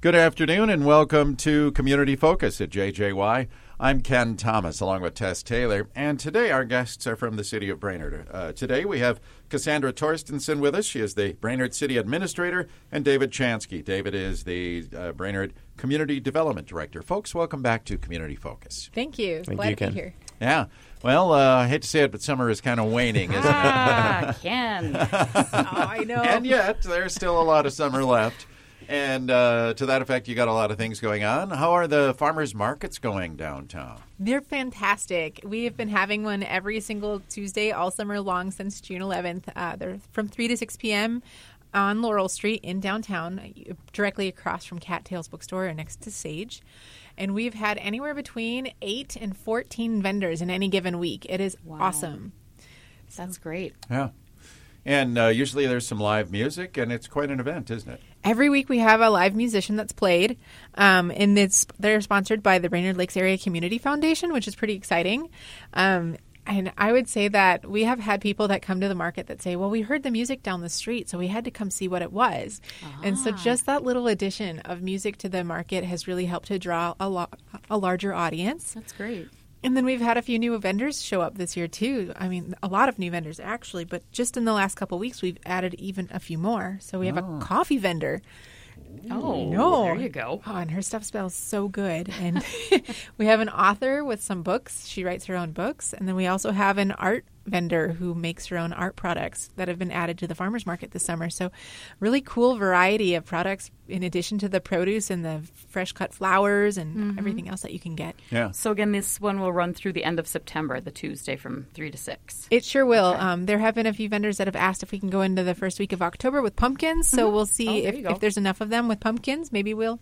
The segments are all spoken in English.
Good afternoon and welcome to Community Focus at JJY. I'm Ken Thomas along with Tess Taylor, and today our guests are from the city of Brainerd. Uh, today we have Cassandra Torstensen with us. She is the Brainerd City Administrator, and David Chansky. David is the uh, Brainerd Community Development Director. Folks, welcome back to Community Focus. Thank you. Thank Glad you, to Ken. be here. Yeah. Well, uh, I hate to say it, but summer is kind of waning, isn't it? Ah, Ken. Oh, I know. and yet, there's still a lot of summer left. And uh, to that effect, you got a lot of things going on. How are the farmers markets going downtown? They're fantastic. We have been having one every single Tuesday all summer long since June 11th. Uh, they're from 3 to 6 p.m. on Laurel Street in downtown, directly across from Cattails Bookstore and next to Sage. And we've had anywhere between 8 and 14 vendors in any given week. It is Wow. awesome. That's great. Yeah. And uh, usually there's some live music, and it's quite an event, isn't it? Every week we have a live musician that's played, um, and it's they're sponsored by the Brainerd Lakes Area Community Foundation, which is pretty exciting. Um, and I would say that we have had people that come to the market that say, "Well, we heard the music down the street, so we had to come see what it was." And so, just that little addition of music to the market has really helped to draw a, lo- a larger audience. That's great. And then we've had a few new vendors show up this year too. I mean, a lot of new vendors actually, but just in the last couple of weeks, we've added even a few more. So we have a ah. coffee vendor. Oh, No. there you go. Oh, and her stuff smells so good. And we have an author with some books. She writes her own books. And then we also have an art vendor who makes her own art products that have been added to the farmers market this summer. So, really cool variety of products in addition to the produce and the fresh cut flowers and everything else that you can get. Yeah. So again, this one will run through the end of September, the Tuesday from three to six. It sure will. Um, there have been a few vendors that have asked if we can go into the first week of October with pumpkins. So we'll see Oh, if, you if there's enough of them with pumpkins. Maybe we'll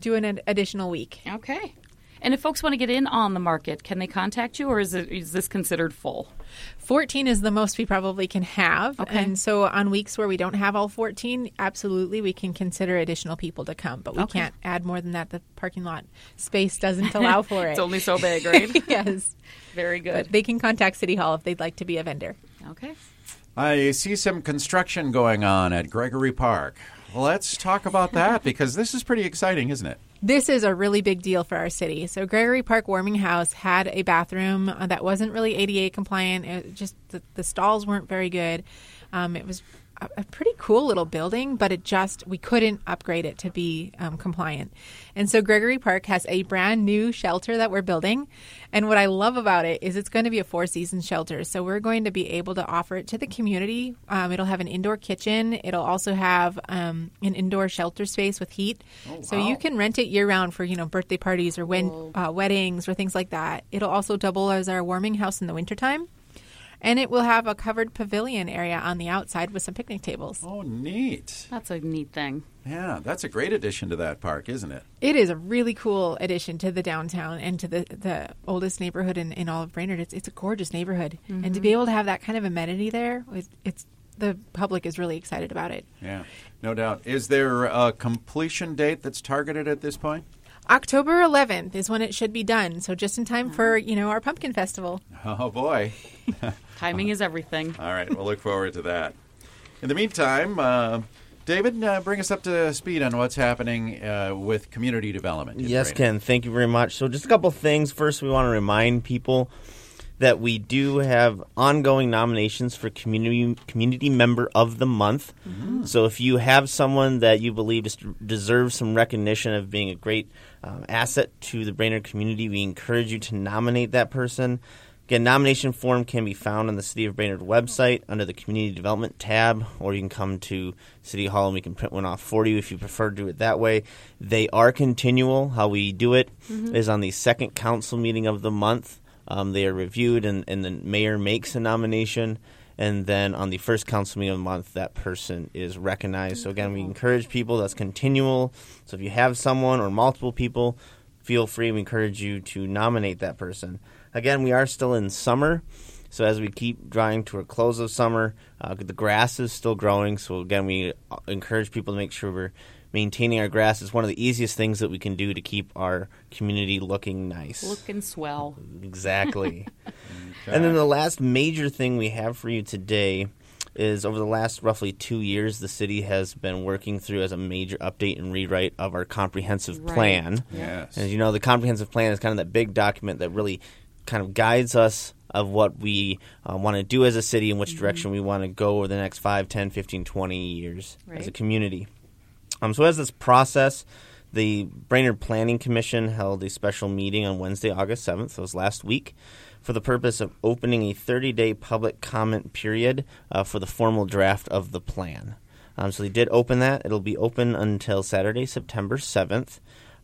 do an additional week. Okay. And if folks want to get in on the market, can they contact you, or is it is this considered full? 14 is the most we probably can have. Okay. And so on weeks where we don't have all 14, absolutely we can consider additional people to come, but we Okay. can't add more than that. The parking lot space doesn't allow for it. It's only so big, right? yes. Very good. But they can contact City Hall if they'd like to be a vendor. Okay. I see some construction going on at Gregory Park. Let's talk about that because this is pretty exciting, isn't it? This is a really big deal for our city. So Gregory Park Warming House had a bathroom uh, that wasn't really ADA compliant. It just the, the stalls weren't very good. Um, it was a, a pretty cool little building, but it just we couldn't upgrade it to be um, compliant. And so Gregory Park has a brand new shelter that we're building. And what I love about it is it's going to be a four season shelter. So we're going to be able to offer it to the community. Um, it'll have an indoor kitchen. It'll also have um, an indoor shelter space with heat. so you can rent it year round for you know birthday parties or when, uh, weddings or things like that. It'll also double as our warming house in the wintertime. And it will have a covered pavilion area on the outside with some picnic tables. Oh, neat. That's a neat thing. Yeah, that's a great addition to that park, isn't it? It is a really cool addition to the downtown and to the, the oldest neighborhood in, in all of Brainerd. It's, it's a gorgeous neighborhood. And to mm-hmm. be able to have that kind of amenity there, it's, it's the public is really excited about it. Yeah, no doubt. Is there a completion date that's targeted at this point? October 11th is when it should be done. So just in time for, you know, our pumpkin festival. Oh, boy. Timing is everything. All right, we'll look forward to that. In the meantime, uh, David, uh, bring us up to speed on what's happening uh, with community development. Yes, Brainerd. Ken. Thank you very much. So, just a couple things. First, we want to remind people that we do have ongoing nominations for community community member of the month. So, if you have someone that you believe deserves some recognition of being a great um, asset to the Brainerd community, we encourage you to nominate that person. Again, nomination form can be found on the City of Brainerd website under the Community Development tab, or you can come to City Hall and we can print one off for you if you prefer to do it that way. They are continual. How we do it is on the second council meeting of the month. Um, they are reviewed, and, and the mayor makes a nomination. and then on the first council meeting of the month, that person is recognized. So again, we encourage people. That's continual. So if you have someone or multiple people, feel free. We encourage you to nominate that person. Again, we are still in summer. So as we keep drawing to a close of summer, uh, the grass is still growing. So again, we encourage people to make sure we're maintaining our grass. is one of the easiest things that we can do to keep our community looking nice. Looking swell. Exactly. And then the last major thing we have for you today is over the last roughly two years, the city has been working through as a major update and rewrite of our comprehensive Right. plan. Yes. As you know, the comprehensive plan is kind of that big document that really kind of guides us of what we uh, want to do as a city and which Mm-hmm. direction we want to go over the next 5, 10, 15, 20 years as a community. Um, so as this process, the Brainerd Planning Commission held a special meeting on Wednesday, August 7th, so it was last week, for the purpose of opening a 30-day public comment period uh, for the formal draft of the plan. Um, so they did open that. It'll be open until Saturday, September 7th.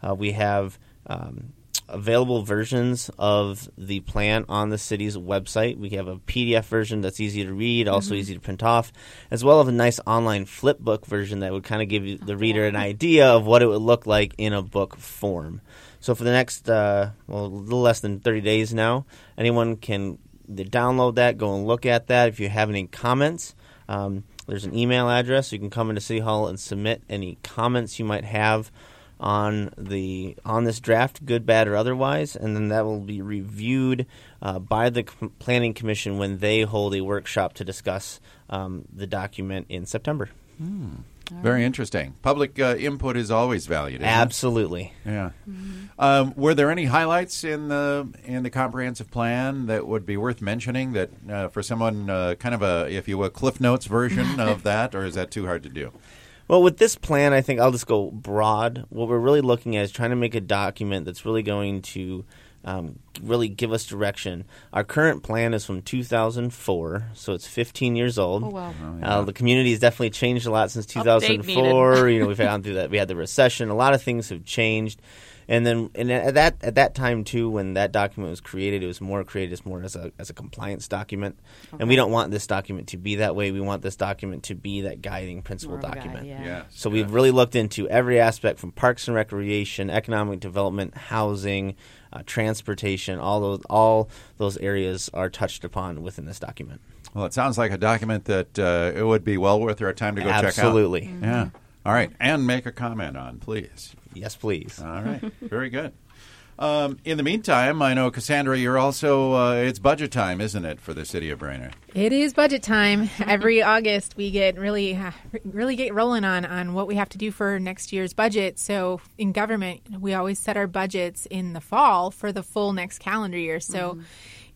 Uh, we have um, available versions of the plan on the city's website. We have a PDF version that's easy to read, also easy to print off, as well as a nice online flip book version that would kind of give you, the reader an idea of what it would look like in a book form. So for the next, uh, well, a little less than 30 days now, anyone can download that, go and look at that. If you have any comments, um, there's an email address. You can come into City Hall and submit any comments you might have on the on this draft, good, bad, or otherwise, and then that will be reviewed uh, by the Planning Commission when they hold a workshop to discuss um, the document in September. Very interesting. Public uh, input is always valued. isn't it? Absolutely. Yeah. Um, were there any highlights in the in the comprehensive plan that would be worth mentioning? That uh, for someone, uh, kind of a, if you will, Cliff Notes version of that, or is that too hard to do? Well, with this plan, I think I'll just go broad. What we're really looking at is trying to make a document that's really going to um, really give us direction. Our current plan is from 2004, so it's 15 years old. Oh, wow. Uh, the community has definitely changed a lot since 2004. you know, we've gone through that. We had the recession. A lot of things have changed. And then, and at that at that time too, when that document was created, it was more created as more as a as a compliance document. And we don't want this document to be that way. We want this document to be that guiding principle More of guide, document. yeah. So we've really looked into every aspect from parks and recreation, economic development, housing, uh, transportation. All those all those areas are touched upon within this document. Well, it sounds like a document that uh, it would be well worth our time to go check out. Absolutely, Yeah. All right, and make a comment on, please. yes, please. All right, very good. Um, in the meantime, I know Cassandra, you're also uh, it's budget time, isn't it, for the city of Brainerd? It is budget time. Every August, we get really, uh, really get rolling on on what we have to do for next year's budget. So, in government, we always set our budgets in the fall for the full next calendar year. So,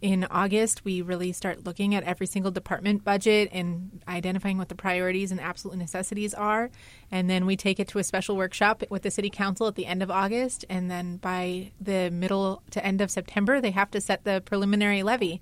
in August, we really start looking at every single department budget and identifying what the priorities and absolute necessities are. And then we take it to a special workshop with the city council at the end of August. And then by the middle to end of September, they have to set the preliminary levy.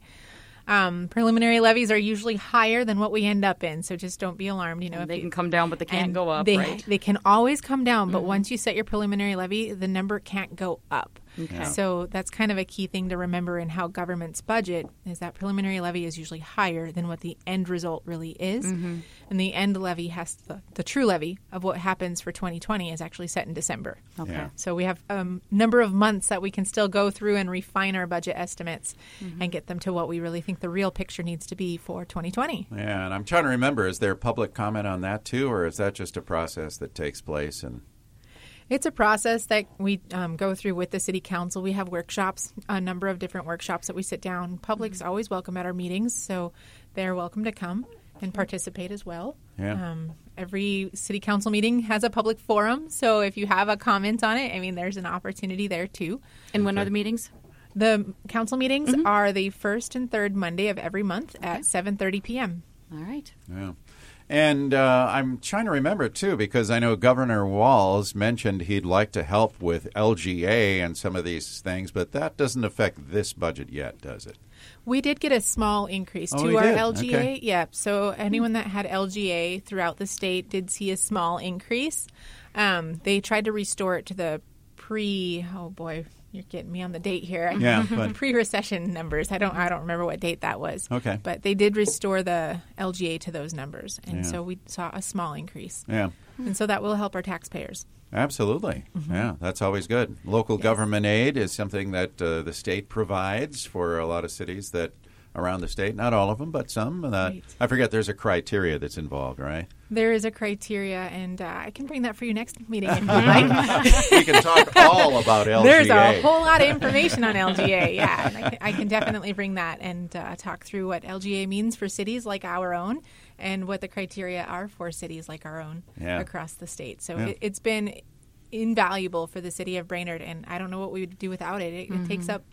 Um, preliminary levies are usually higher than what we end up in, so just don't be alarmed. You know, if They you- can come down, but they can't go up, They, right? they can always come down, but once you set your preliminary levy, the number can't go up. Okay. So that's kind of a key thing to remember in how governments budget is that preliminary levy is usually higher than what the end result really is. Mm-hmm. And the end levy has the, the true levy of what happens for 2020 is actually set in December. Okay. Yeah. So we have a um, number of months that we can still go through and refine our budget estimates Mm-hmm. and get them to what we really think the real picture needs to be for 2020. Yeah, and I'm trying to remember, is there public comment on that too, or is that just a process that takes place? And It's a process that we um, go through with the city council. We have workshops, a number of different workshops that we sit down. Public's always welcome at our meetings, so they're welcome to come and participate as well. Yeah. Um, every city council meeting has a public forum, so if you have a comment on it, I mean, there's an opportunity there too. And when are the meetings? The council meetings are the first and third Monday of every month at 7:30 p.m. All right. yeah. And uh, I'm trying to remember too, because I know Governor Walz mentioned he'd like to help with LGA and some of these things, but that doesn't affect this budget yet, does it? We did get a small increase Oh, to our did? LGA. Okay. Yeah. So anyone that had LGA throughout the state did see a small increase. Um, they tried to restore it to the pre. Oh boy, you're getting me on the date here. Yeah, but- pre-recession numbers. I don't. I don't remember what date that was. Okay. but they did restore the LGA to those numbers, and Yeah. so we saw a small increase, Yeah. and so that will help our taxpayers. Absolutely. Mm-hmm. Yeah, that's always good. Local government aid is something that uh, the state provides for a lot of cities that around the state. Not all of them, but some. Uh, Right. I forget there's a criteria that's involved, right? There is a criteria, and uh, I can bring that for you next meeting we can talk all about LGA. There's a whole lot of information on LGA, yeah, and I can, I can definitely bring that and uh, talk through what LGA means for cities like our own, and what the criteria are for cities like our own Yeah. across the state. So Yeah. it, it's been invaluable for the city of Brainerd, and I don't know what we would do without it. It, it takes up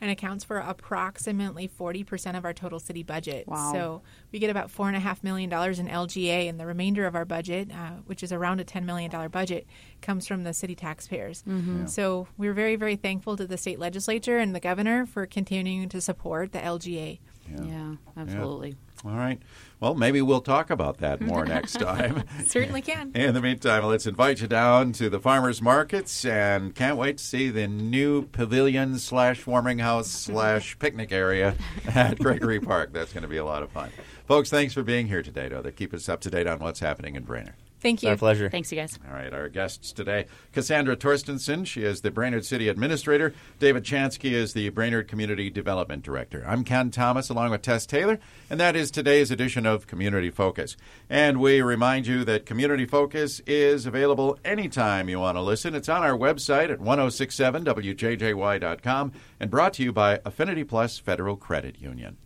and accounts for approximately 40% of our total city budget. Wow. So we get about $4.5 million in LGA, and the remainder of our budget, uh, which is around a $10 million budget, comes from the city taxpayers. So we're very, very thankful to the state legislature and the governor for continuing to support the LGA. Yeah, absolutely. All right. Well, maybe we'll talk about that more next time. Certainly can. In the meantime, let's invite you down to the farmers markets and can't wait to see the new pavilion slash warming house slash picnic area at Gregory Park. That's going to be a lot of fun. Folks, thanks for being here today, though, to keep us up to date on what's happening in Brainerd. Thank you. our pleasure. Thanks, you guys. All right, our guests today Cassandra Torstensen, she is the Brainerd City Administrator. David Chansky is the Brainerd Community Development Director. I'm Ken Thomas along with Tess Taylor, and that is today's edition of Community Focus. And we remind you that Community Focus is available anytime you want to listen. It's on our website at 1067wjjy.com and brought to you by Affinity Plus Federal Credit Union.